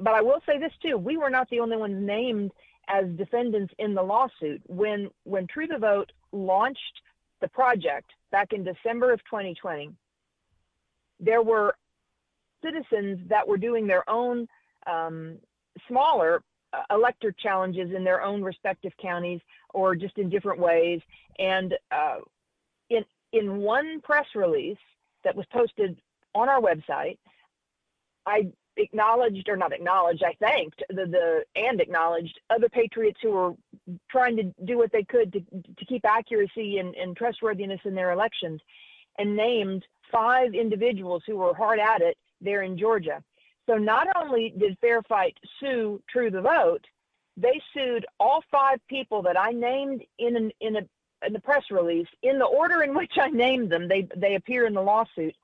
but I will say this too: we were not the only ones named as defendants in the lawsuit. When when True the Vote launched the project back in December of 2020, there were citizens that were doing their own um, smaller uh, elector challenges in their own respective counties or just in different ways. And uh, in in one press release that was posted on our website, I acknowledged or not acknowledged, I thanked the, the and acknowledged other patriots who were trying to do what they could to, to keep accuracy and, and trustworthiness in their elections and named five individuals who were hard at it there in Georgia. So not only did Fair Fight sue True the Vote, they sued all five people that I named in an, in a in the press release in the order in which I named them. They they appear in the lawsuit.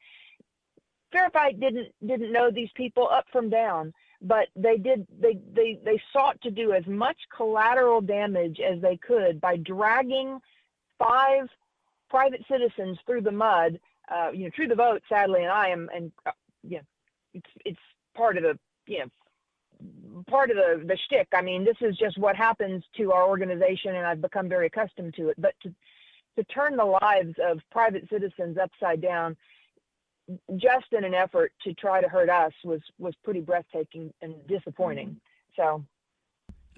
Fair Fight didn't didn't know these people up from down, but they did they they they sought to do as much collateral damage as they could by dragging five private citizens through the mud. Uh, you know, True the Vote, sadly, and I am, and uh, yeah, it's it's part of the you know part of the the shtick. I mean, this is just what happens to our organization, and I've become very accustomed to it. But to to turn the lives of private citizens upside down just in an effort to try to hurt us was was pretty breathtaking and disappointing. So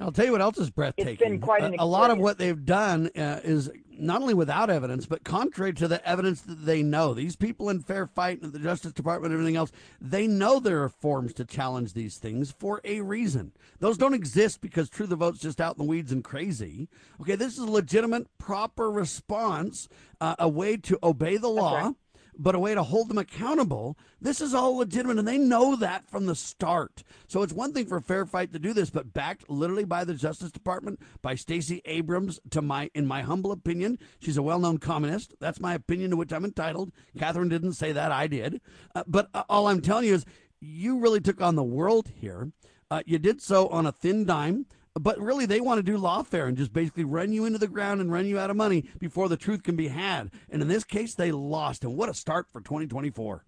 I'll tell you what else is breathtaking. It's been quite an a, a lot of what they've done uh, is not only without evidence, but contrary to the evidence that they know. These people in Fair Fight and the Justice Department and everything else, they know there are forms to challenge these things for a reason. Those don't exist because True the Vote's just out in the weeds and crazy. Okay, this is a legitimate, proper response, uh, a way to obey the law. Right but a way to hold them accountable. This is all legitimate, and they know that from the start. So it's one thing for Fair Fight to do this, but backed literally by the Justice Department, by Stacey Abrams. To my, in my humble opinion, she's a well-known communist. That's my opinion to which I'm entitled. Catherine didn't say that; I did. Uh, but uh, all I'm telling you is, you really took on the world here. Uh, you did so on a thin dime. But really, they want to do lawfare and just basically run you into the ground and run you out of money before the truth can be had. And in this case, they lost. And what a start for 2024.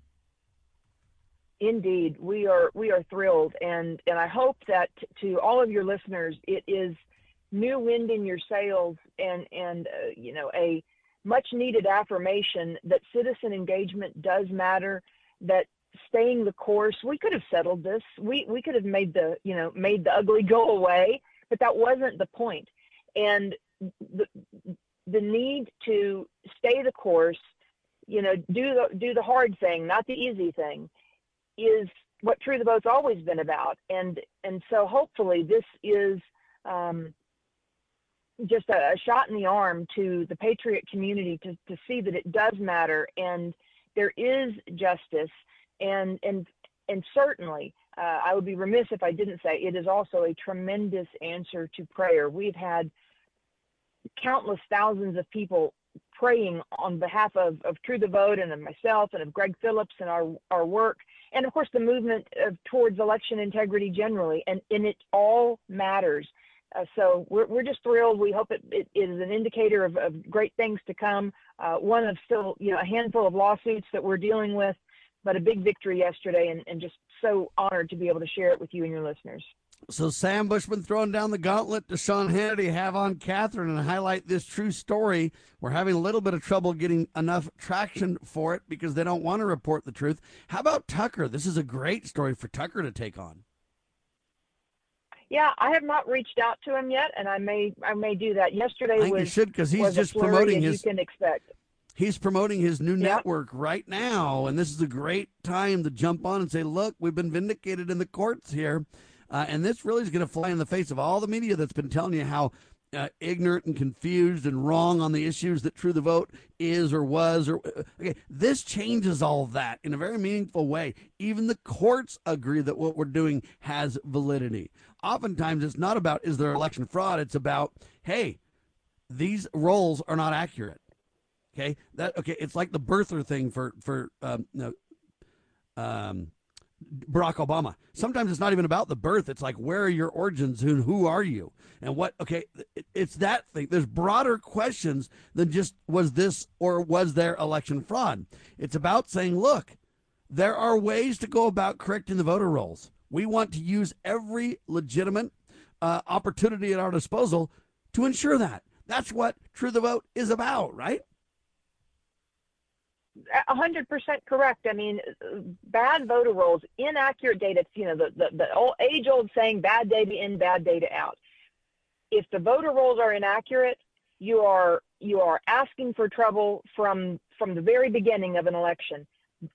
Indeed, we are we are thrilled, and and I hope that to all of your listeners, it is new wind in your sails, and and uh, you know a much needed affirmation that citizen engagement does matter, that staying the course. We could have settled this. We we could have made the you know made the ugly go away but that wasn't the point. And the, the need to stay the course, you know, do the, do the hard thing, not the easy thing, is what True the Vote's always been about. And, and so hopefully this is um, just a, a shot in the arm to the patriot community to, to see that it does matter and there is justice and, and, and certainly uh, I would be remiss if I didn't say it is also a tremendous answer to prayer. We've had countless thousands of people praying on behalf of, of True the Vote and of myself and of Greg Phillips and our, our work, and of course the movement of, towards election integrity generally, and, and it all matters. Uh, so we're, we're just thrilled. We hope it, it is an indicator of, of great things to come. Uh, one of still, you know, a handful of lawsuits that we're dealing with, but a big victory yesterday and, and just so honored to be able to share it with you and your listeners. So Sam Bushman throwing down the gauntlet to Sean Hannity, have on Catherine and highlight this true story. We're having a little bit of trouble getting enough traction for it because they don't want to report the truth. How about Tucker? This is a great story for Tucker to take on. Yeah, I have not reached out to him yet, and I may I may do that. Yesterday I was you should because he's just flurry, promoting his you can expect. He's promoting his new Yeah. network right now, and this is a great time to jump on and say, "Look, we've been vindicated in the courts here," uh, and this really is going to fly in the face of all the media that's been telling you how uh, ignorant and confused and wrong on the issues that True the Vote is or was. Or uh, okay, this changes all that in a very meaningful way. Even the courts agree that what we're doing has validity. Oftentimes, it's not about is there election fraud. It's about hey, these rolls are not accurate. Okay, that okay. It's like the birther thing for for um, no, um, Barack Obama. Sometimes it's not even about the birth. It's like where are your origins and who are you and what? Okay, it- it's that thing. There's broader questions than just was this or was there election fraud. It's about saying, look, there are ways to go about correcting the voter rolls. We want to use every legitimate uh, opportunity at our disposal to ensure that. That's what True the Vote is about, right? A hundred percent correct. I mean, bad voter rolls, inaccurate data. You know, the the, the old, age-old saying, "Bad data in, bad data out." If the voter rolls are inaccurate, you are you are asking for trouble from from the very beginning of an election.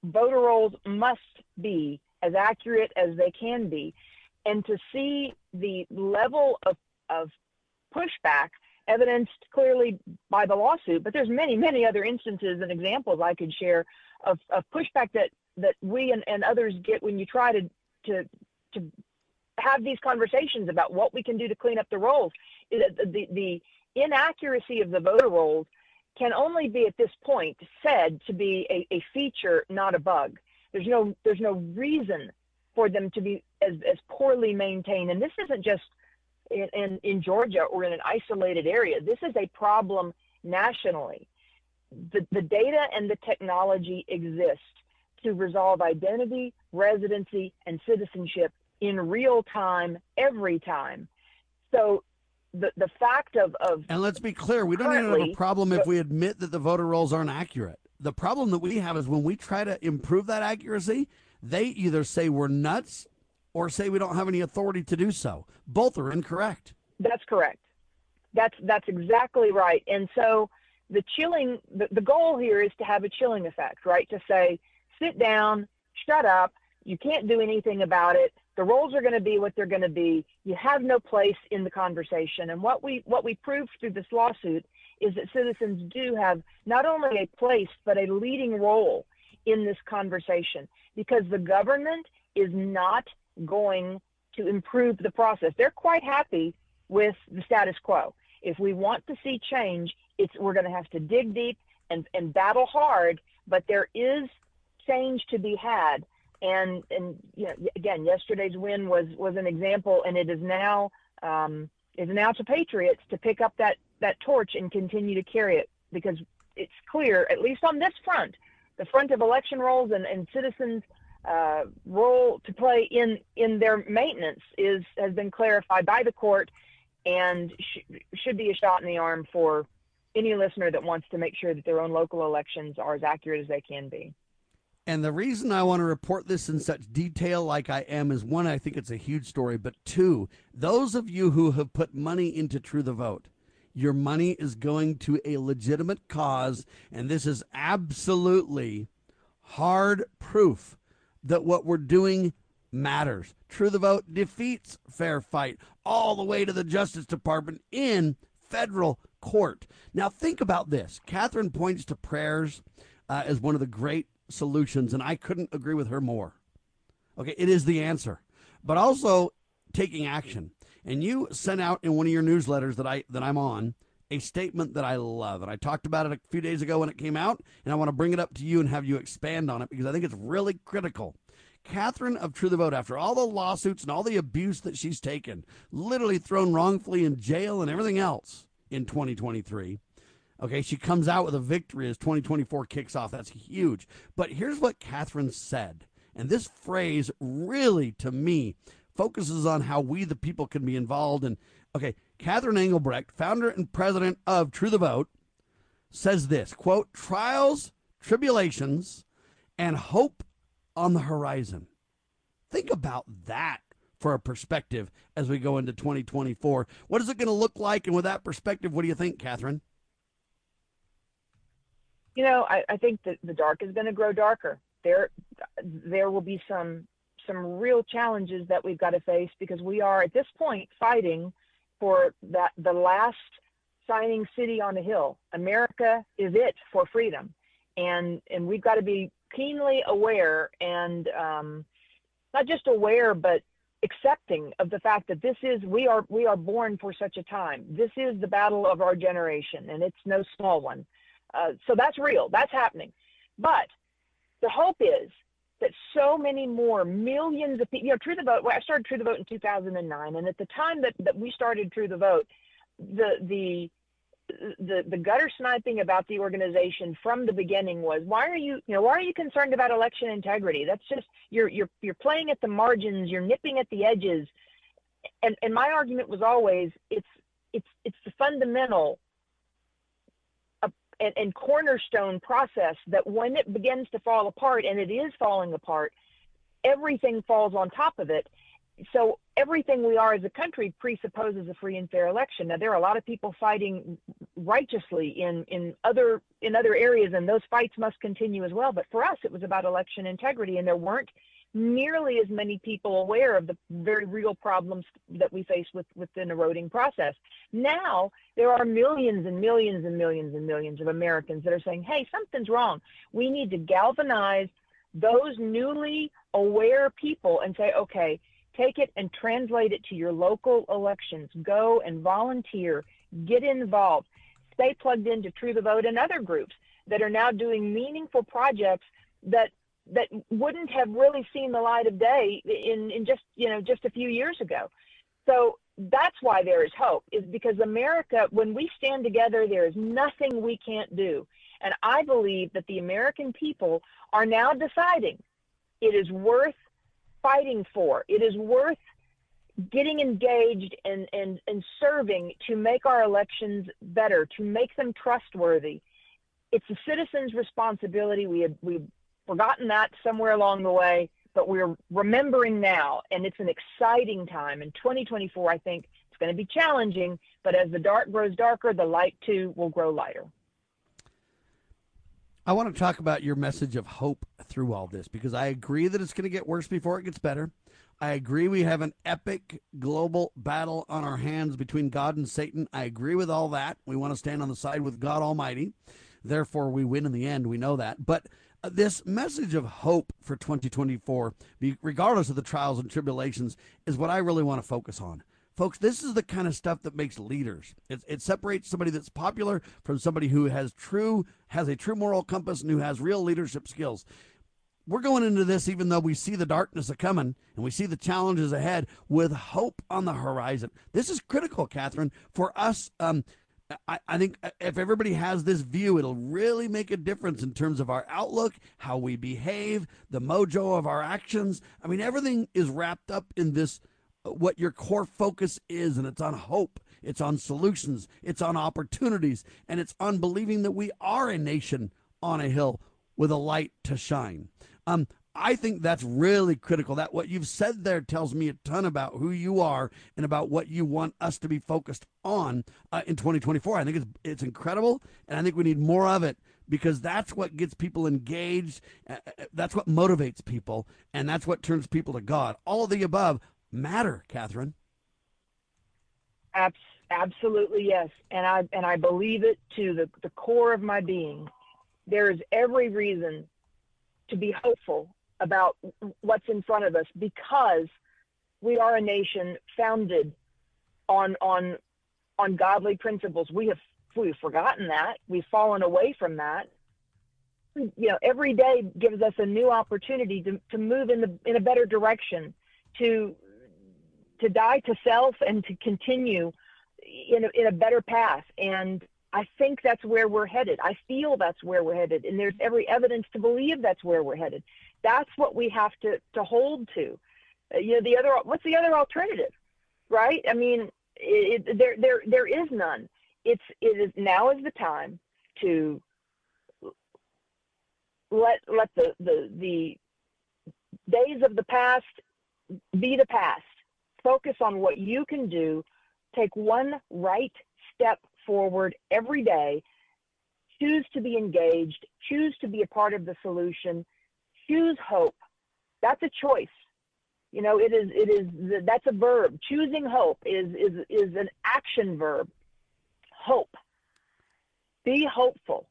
Voter rolls must be as accurate as they can be, and to see the level of of pushback evidenced clearly by the lawsuit, but there's many, many other instances and examples I could share of, of pushback that, that we and, and others get when you try to, to, to have these conversations about what we can do to clean up the rolls. The, the, the inaccuracy of the voter rolls can only be at this point said to be a, a feature, not a bug. There's no, there's no reason for them to be as, as poorly maintained. And this isn't just in, in, in Georgia or in an isolated area. This is a problem nationally. The, the data and the technology exist to resolve identity, residency, and citizenship in real time, every time. So the, the fact of, of And let's be clear, we don't even have a problem if we admit that the voter rolls aren't accurate. The problem that we have is when we try to improve that accuracy, they either say we're nuts or say we don't have any authority to do so. Both are incorrect. That's correct. That's that's exactly right. And so the chilling the, the goal here is to have a chilling effect, right? To say, sit down, shut up, you can't do anything about it. The roles are going to be what they're going to be. You have no place in the conversation. And what we what we proved through this lawsuit is that citizens do have not only a place but a leading role in this conversation because the government is not going to improve the process. They're quite happy with the status quo. If we want to see change, it's we're going to have to dig deep and, and battle hard. But there is change to be had. And and you know, again, yesterday's win was was an example, and it is now um, is now to Patriots to pick up that that torch and continue to carry it because it's clear, at least on this front, the front of election rolls and, and citizens uh, role to play in in their maintenance is has been clarified by the court and sh- should be a shot in the arm for any listener that wants to make sure that their own local elections are as accurate as they can be. And the reason I want to report this in such detail like I am is one, I think it's a huge story, but two, those of you who have put money into True the Vote, your money is going to a legitimate cause, and this is absolutely hard proof that what we're doing matters. True the Vote defeats Fair Fight all the way to the Justice Department in federal court. Now, think about this. Catherine points to prayers uh, as one of the great solutions, and I couldn't agree with her more. Okay, it is the answer, but also taking action. And you sent out in one of your newsletters that I that I'm on a statement that I love, and I talked about it a few days ago when it came out, and I want to bring it up to you and have you expand on it because I think it's really critical. Catherine of True the Vote, after all the lawsuits and all the abuse that she's taken, literally thrown wrongfully in jail and everything else in 2023. Okay, she comes out with a victory as 2024 kicks off. That's huge. But here's what Catherine said. And this phrase really, to me, focuses on how we, the people, can be involved. And okay, Catherine Engelbrecht, founder and president of True the Vote, says this quote, trials, tribulations, and hope on the horizon. Think about that for a perspective as we go into 2024. What is it going to look like? And with that perspective, what do you think, Catherine? You know, I, I think that the dark is going to grow darker. There, there will be some some real challenges that we've got to face because we are at this point fighting for that the last signing city on the hill. America is it for freedom, and and we've got to be keenly aware and um, not just aware but accepting of the fact that this is we are we are born for such a time. This is the battle of our generation, and it's no small one. Uh, so that's real. That's happening. But the hope is that so many more millions of people, you know, True the Vote, well, I started True the Vote in 2009. And at the time that, that we started True the Vote, the, the, the, the gutter sniping about the organization from the beginning was why are you you know why are you concerned about election integrity that's just you're you're you're playing at the margins you're nipping at the edges and and my argument was always it's it's it's the fundamental and, and cornerstone process that when it begins to fall apart, and it is falling apart, everything falls on top of it. So everything we are as a country presupposes a free and fair election. Now there are a lot of people fighting righteously in in other in other areas, and those fights must continue as well. But for us, it was about election integrity, and there weren't nearly as many people aware of the very real problems that we face with, with an eroding process. Now, there are millions and millions and millions and millions of Americans that are saying, hey, something's wrong. We need to galvanize those newly aware people and say, okay, take it and translate it to your local elections. Go and volunteer, get involved, stay plugged into True the Vote and other groups that are now doing meaningful projects that that wouldn't have really seen the light of day in, in just you know just a few years ago. So that's why there is hope, is because America, when we stand together, there is nothing we can't do. And I believe that the American people are now deciding it is worth fighting for. It is worth getting engaged and, and, and serving to make our elections better, to make them trustworthy. It's a citizen's responsibility. We, we forgotten that somewhere along the way, but we're remembering now, and it's an exciting time. In 2024, I think it's going to be challenging, but as the dark grows darker, the light too will grow lighter. I want to talk about your message of hope through all this because I agree that it's going to get worse before it gets better. I agree we have an epic global battle on our hands between God and Satan. I agree with all that. We want to stand on the side with God Almighty. Therefore, we win in the end. We know that. But this message of hope for 2024, regardless of the trials and tribulations, is what I really want to focus on. Folks, this is the kind of stuff that makes leaders. It, it, separates somebody that's popular from somebody who has true has a true moral compass and who has real leadership skills. We're going into this even though we see the darkness a coming and we see the challenges ahead with hope on the horizon. This is critical, Catherine, for us um, I, I think if everybody has this view, it'll really make a difference in terms of our outlook, how we behave, the mojo of our actions. I mean, everything is wrapped up in this, uh, what your core focus is, and it's on hope, it's on solutions, it's on opportunities, and it's on believing that we are a nation on a hill with a light to shine. Um, I think that's really critical. That what you've said there tells me a ton about who you are and about what you want us to be focused on uh, in 2024. I think it's it's incredible, and I think we need more of it because that's what gets people engaged. Uh, uh that's what motivates people, and that's what turns people to God. All of the above matter, Catherine. Absolutely yes, and I and I believe it to the the core of my being. There is every reason to be hopeful about what's in front of us because we are a nation founded on on on godly principles. We have we've forgotten that. We've fallen away from that. You know, every day gives us a new opportunity to, to move in the in a better direction, to to die to self and to continue in a, in a better path. And I think that's where we're headed. I feel that's where we're headed, and there's every evidence to believe that's where we're headed. That's what we have to, to hold to. Uh, you know, the other what's the other alternative, right? I mean, it, it, there there there is none. It's it is now is the time to let let the the the days of the past be the past. Focus on what you can do. Take one right step forward every day. Choose to be engaged. Choose to be a part of the solution. Choose hope. That's a choice. You know, it is. It is. That's a verb. Choosing hope is is is an action verb. Hope. Be hopeful,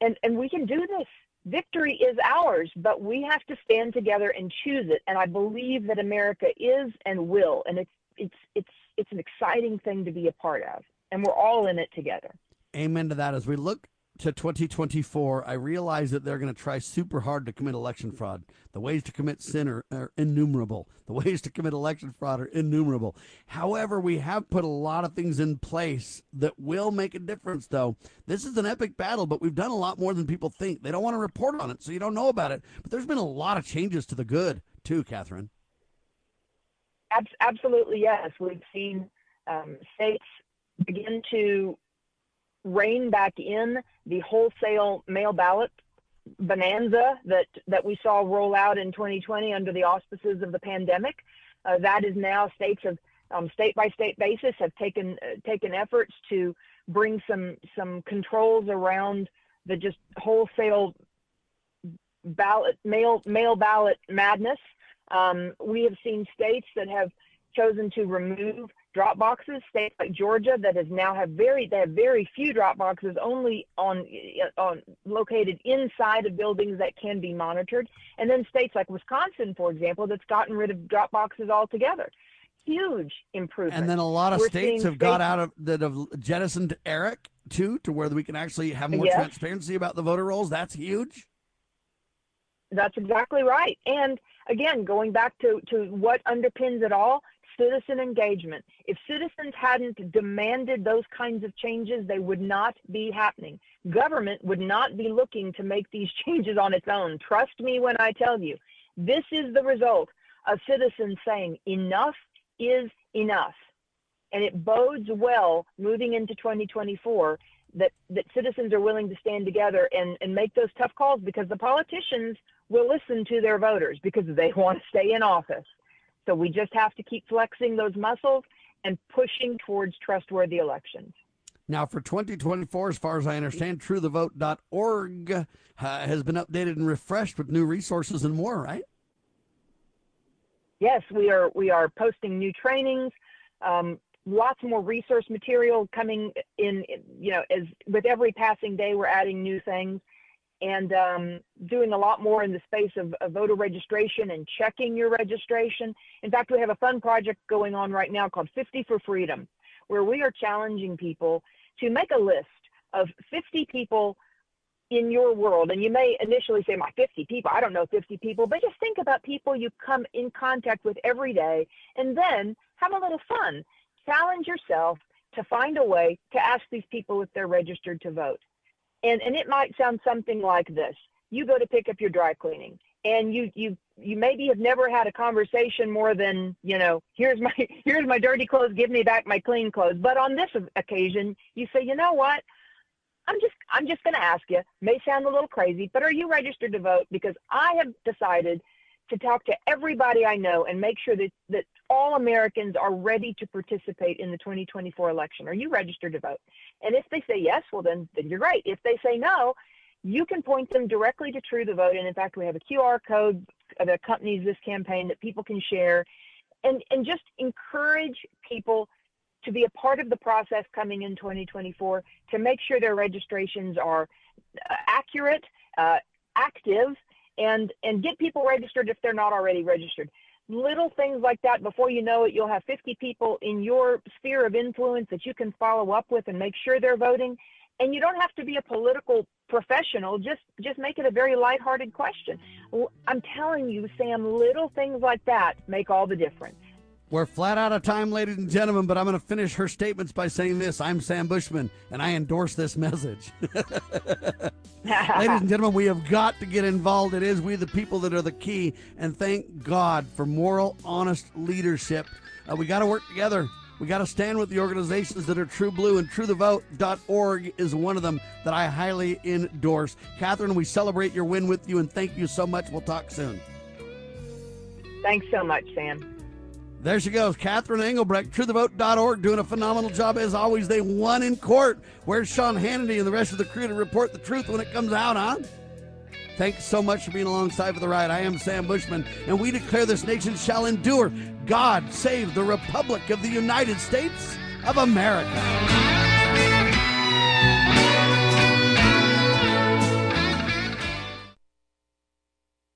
and and we can do this victory is ours, but we have to stand together and choose it. And I believe that America is and will, and it's it's it's it's an exciting thing to be a part of, and we're all in it together. Amen to that. As we look to 2024, I realize that they're going to try super hard to commit election fraud. The ways to commit sin are, are, innumerable. The ways to commit election fraud are innumerable. However, we have put a lot of things in place that will make a difference, though. This is an epic battle, but we've done a lot more than people think. They don't want to report on it, so you don't know about it. But there's been a lot of changes to the good, too, Catherine. Absolutely, yes. We've seen um, states begin to rein back in the wholesale mail ballot bonanza that, that we saw roll out in 2020 under the auspices of the pandemic. Uh, that is now states have um, state by state basis have taken uh, taken efforts to bring some some controls around the just wholesale ballot mail mail ballot madness. Um, we have seen states that have chosen to remove drop boxes. States like Georgia that has now have very they have very few drop boxes, only on on located inside of buildings that can be monitored. And then states like Wisconsin, for example, that's gotten rid of drop boxes altogether. Huge improvement. And then a lot of We're states have states, got out of that have jettisoned ERIC too, to where we can actually have more yes. transparency about the voter rolls. That's huge. That's exactly right. And again, going back to, to what underpins it all, citizen engagement. If citizens hadn't demanded those kinds of changes, they would not be happening. Government would not be looking to make these changes on its own. Trust me when I tell you, this is the result of citizens saying enough is enough. And it bodes well moving into 2024 that, that citizens are willing to stand together and, and make those tough calls because the politicians will listen to their voters because they want to stay in office. So we just have to keep flexing those muscles and pushing towards trustworthy elections. Now, for 2024, as far as I understand, truethevote.org uh, has been updated and refreshed with new resources and more, right? Yes, we are. We are posting new trainings, um, lots more resource material coming in. You know, as with every passing day, we're adding new things and um, doing a lot more in the space of, of, voter registration and checking your registration. In fact, we have a fun project going on right now called 50 for Freedom, where we are challenging people to make a list of 50 people in your world. And you may initially say, my 50 people, I don't know 50 people, but just think about people you come in contact with every day and then have a little fun. Challenge yourself to find a way to ask these people if they're registered to vote. And, and it might sound something like this. You go to pick up your dry cleaning and you, you, you maybe have never had a conversation more than, you know, here's my, here's my dirty clothes, give me back my clean clothes. But on this occasion, you say, you know what? I'm just I'm just going to ask you. May sound a little crazy, but are you registered to vote? Because I have decided to talk to everybody I know and make sure that that all Americans are ready to participate in the 2024 election. Are you registered to vote? And if they say yes, well, then, then you're great. If they say no, you can point them directly to True the Vote. And in fact, we have a QR code that accompanies this campaign that people can share and, and just encourage people to be a part of the process coming in 2024 to make sure their registrations are uh, accurate, uh, active, and, and get people registered if they're not already registered. Little things like that before you know it you'll have 50 people in your sphere of influence that you can follow up with and make sure they're voting. And you don't have to be a political professional just just make it a very lighthearted question. I'm telling you sam little things like that make all the difference We're flat out of time, ladies and gentlemen, but I'm going to finish her statements by saying this. I'm Sam Bushman, and I endorse this message. ladies and gentlemen, we have got to get involved. It is we, the people, that are the key. And thank God for moral, honest leadership. Uh, we got to work together. We got to stand with the organizations that are true blue, and truethevote.org is one of them that I highly endorse. Catherine, we celebrate your win with you, and thank you so much. We'll talk soon. Thanks so much, Sam. There she goes, Catherine Engelbrecht, truethevote.org, doing a phenomenal job as always. They won in court. Where's Sean Hannity and the rest of the crew to report the truth when it comes out, huh? Thanks so much for being alongside for the ride. I am Sam Bushman, and we declare this nation shall endure. God save the Republic of the United States of America.